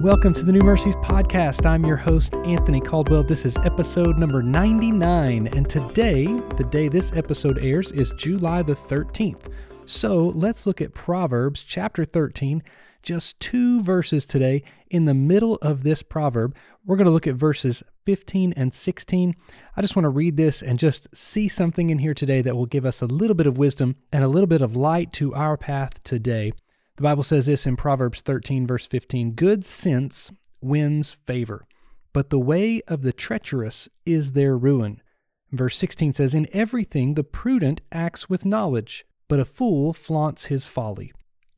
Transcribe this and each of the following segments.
Welcome to the New Mercies Podcast. I'm your host, Anthony Caldwell. This is episode number 99, and today, the day this episode airs, is July the 13th. So let's look at Proverbs chapter 13, just two verses today. In the middle of this proverb, we're going to look at verses 15 and 16. I just want to read this and just see something in here today that will give us a little bit of wisdom and a little bit of light to our path today. The Bible says this in Proverbs 13, verse 15 Good sense wins favor, but the way of the treacherous is their ruin. Verse 16 says, In everything the prudent acts with knowledge, but a fool flaunts his folly.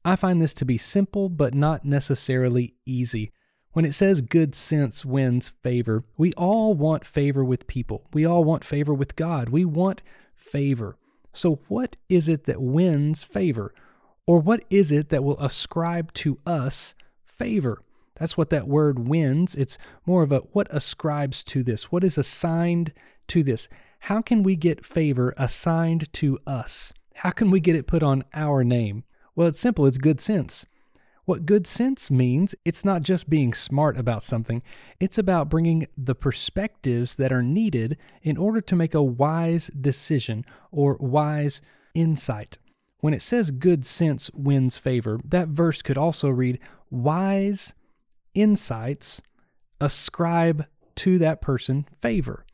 I find this to be simple, but not necessarily easy. When it says good sense wins favor, we all want favor with people. We all want favor with God. We want favor. So, what is it that wins favor? Or what is it that will ascribe to us favor? That's what that word wins. It's more of a what ascribes to this? What is assigned to this? How can we get favor assigned to us? How can we get it put on our name? Well, it's simple, it's good sense. What good sense means, it's not just being smart about something, it's about bringing the perspectives that are needed in order to make a wise decision or wise insight. When it says good sense wins favor, that verse could also read wise insights ascribe to that person favor.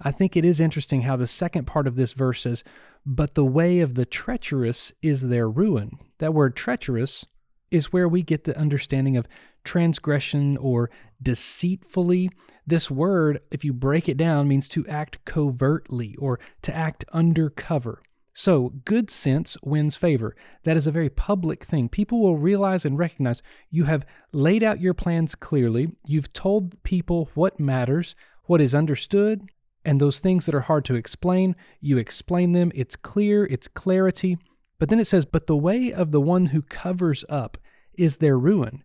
I think it is interesting how the second part of this verse says, but the way of the treacherous is their ruin. That word treacherous is where we get the understanding of transgression or deceitfully. This word, if you break it down, means to act covertly or to act undercover. So, good sense wins favor. That is a very public thing. People will realize and recognize you have laid out your plans clearly. You've told people what matters, what is understood, and those things that are hard to explain, you explain them. It's clear, it's clarity. But then it says, But the way of the one who covers up is their ruin.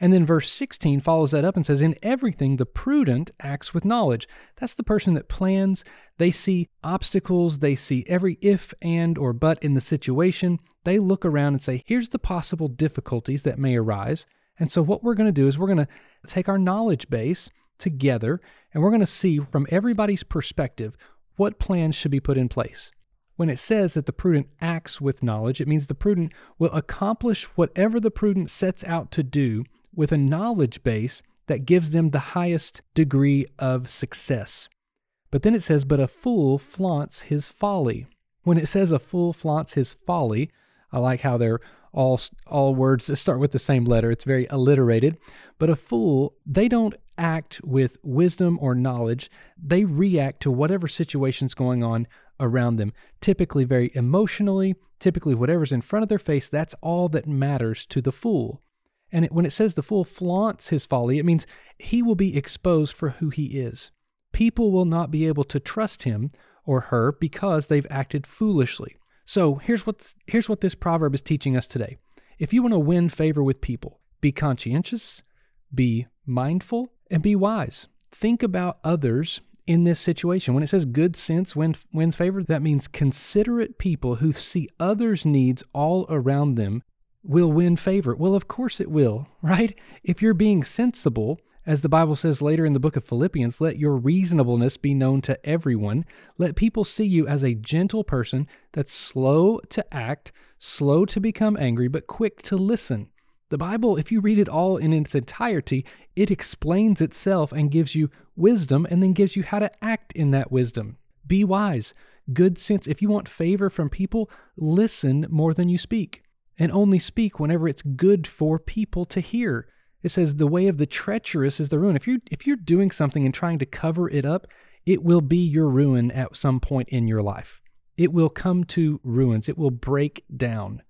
And then verse 16 follows that up and says, In everything, the prudent acts with knowledge. That's the person that plans. They see obstacles, they see every if, and, or but in the situation. They look around and say, Here's the possible difficulties that may arise. And so, what we're going to do is we're going to take our knowledge base together and we're going to see from everybody's perspective what plans should be put in place. When it says that the prudent acts with knowledge, it means the prudent will accomplish whatever the prudent sets out to do with a knowledge base that gives them the highest degree of success. But then it says, But a fool flaunts his folly. When it says a fool flaunts his folly, I like how they're all all words that start with the same letter. It's very alliterated. But a fool, they don't act with wisdom or knowledge. They react to whatever situation's going on around them, typically very emotionally, typically whatever's in front of their face, that's all that matters to the fool. And it, when it says the fool flaunts his folly, it means he will be exposed for who he is. People will not be able to trust him or her because they've acted foolishly. So here's what, here's what this proverb is teaching us today. If you want to win favor with people, be conscientious, be mindful, and be wise. Think about others in this situation. When it says good sense win, wins favor, that means considerate people who see others' needs all around them will win favor. Well, of course it will, right? If you're being sensible, as the Bible says later in the book of Philippians, let your reasonableness be known to everyone. Let people see you as a gentle person that's slow to act, slow to become angry, but quick to listen. The Bible, if you read it all in its entirety, it explains itself and gives you wisdom and then gives you how to act in that wisdom. Be wise, good sense. If you want favor from people, listen more than you speak and only speak whenever it's good for people to hear. It says the way of the treacherous is the ruin. If you're if you're doing something and trying to cover it up, it will be your ruin at some point in your life. It will come to ruins. It will break down.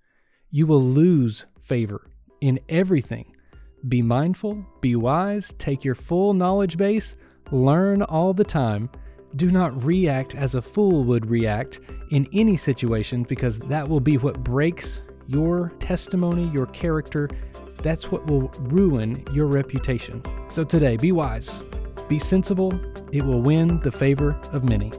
You will lose favor in everything. Be mindful, be wise, take your full knowledge base, learn all the time. Do not react as a fool would react in any situation because that will be what breaks your testimony, your character, that's what will ruin your reputation. So today, be wise, be sensible, it will win the favor of many.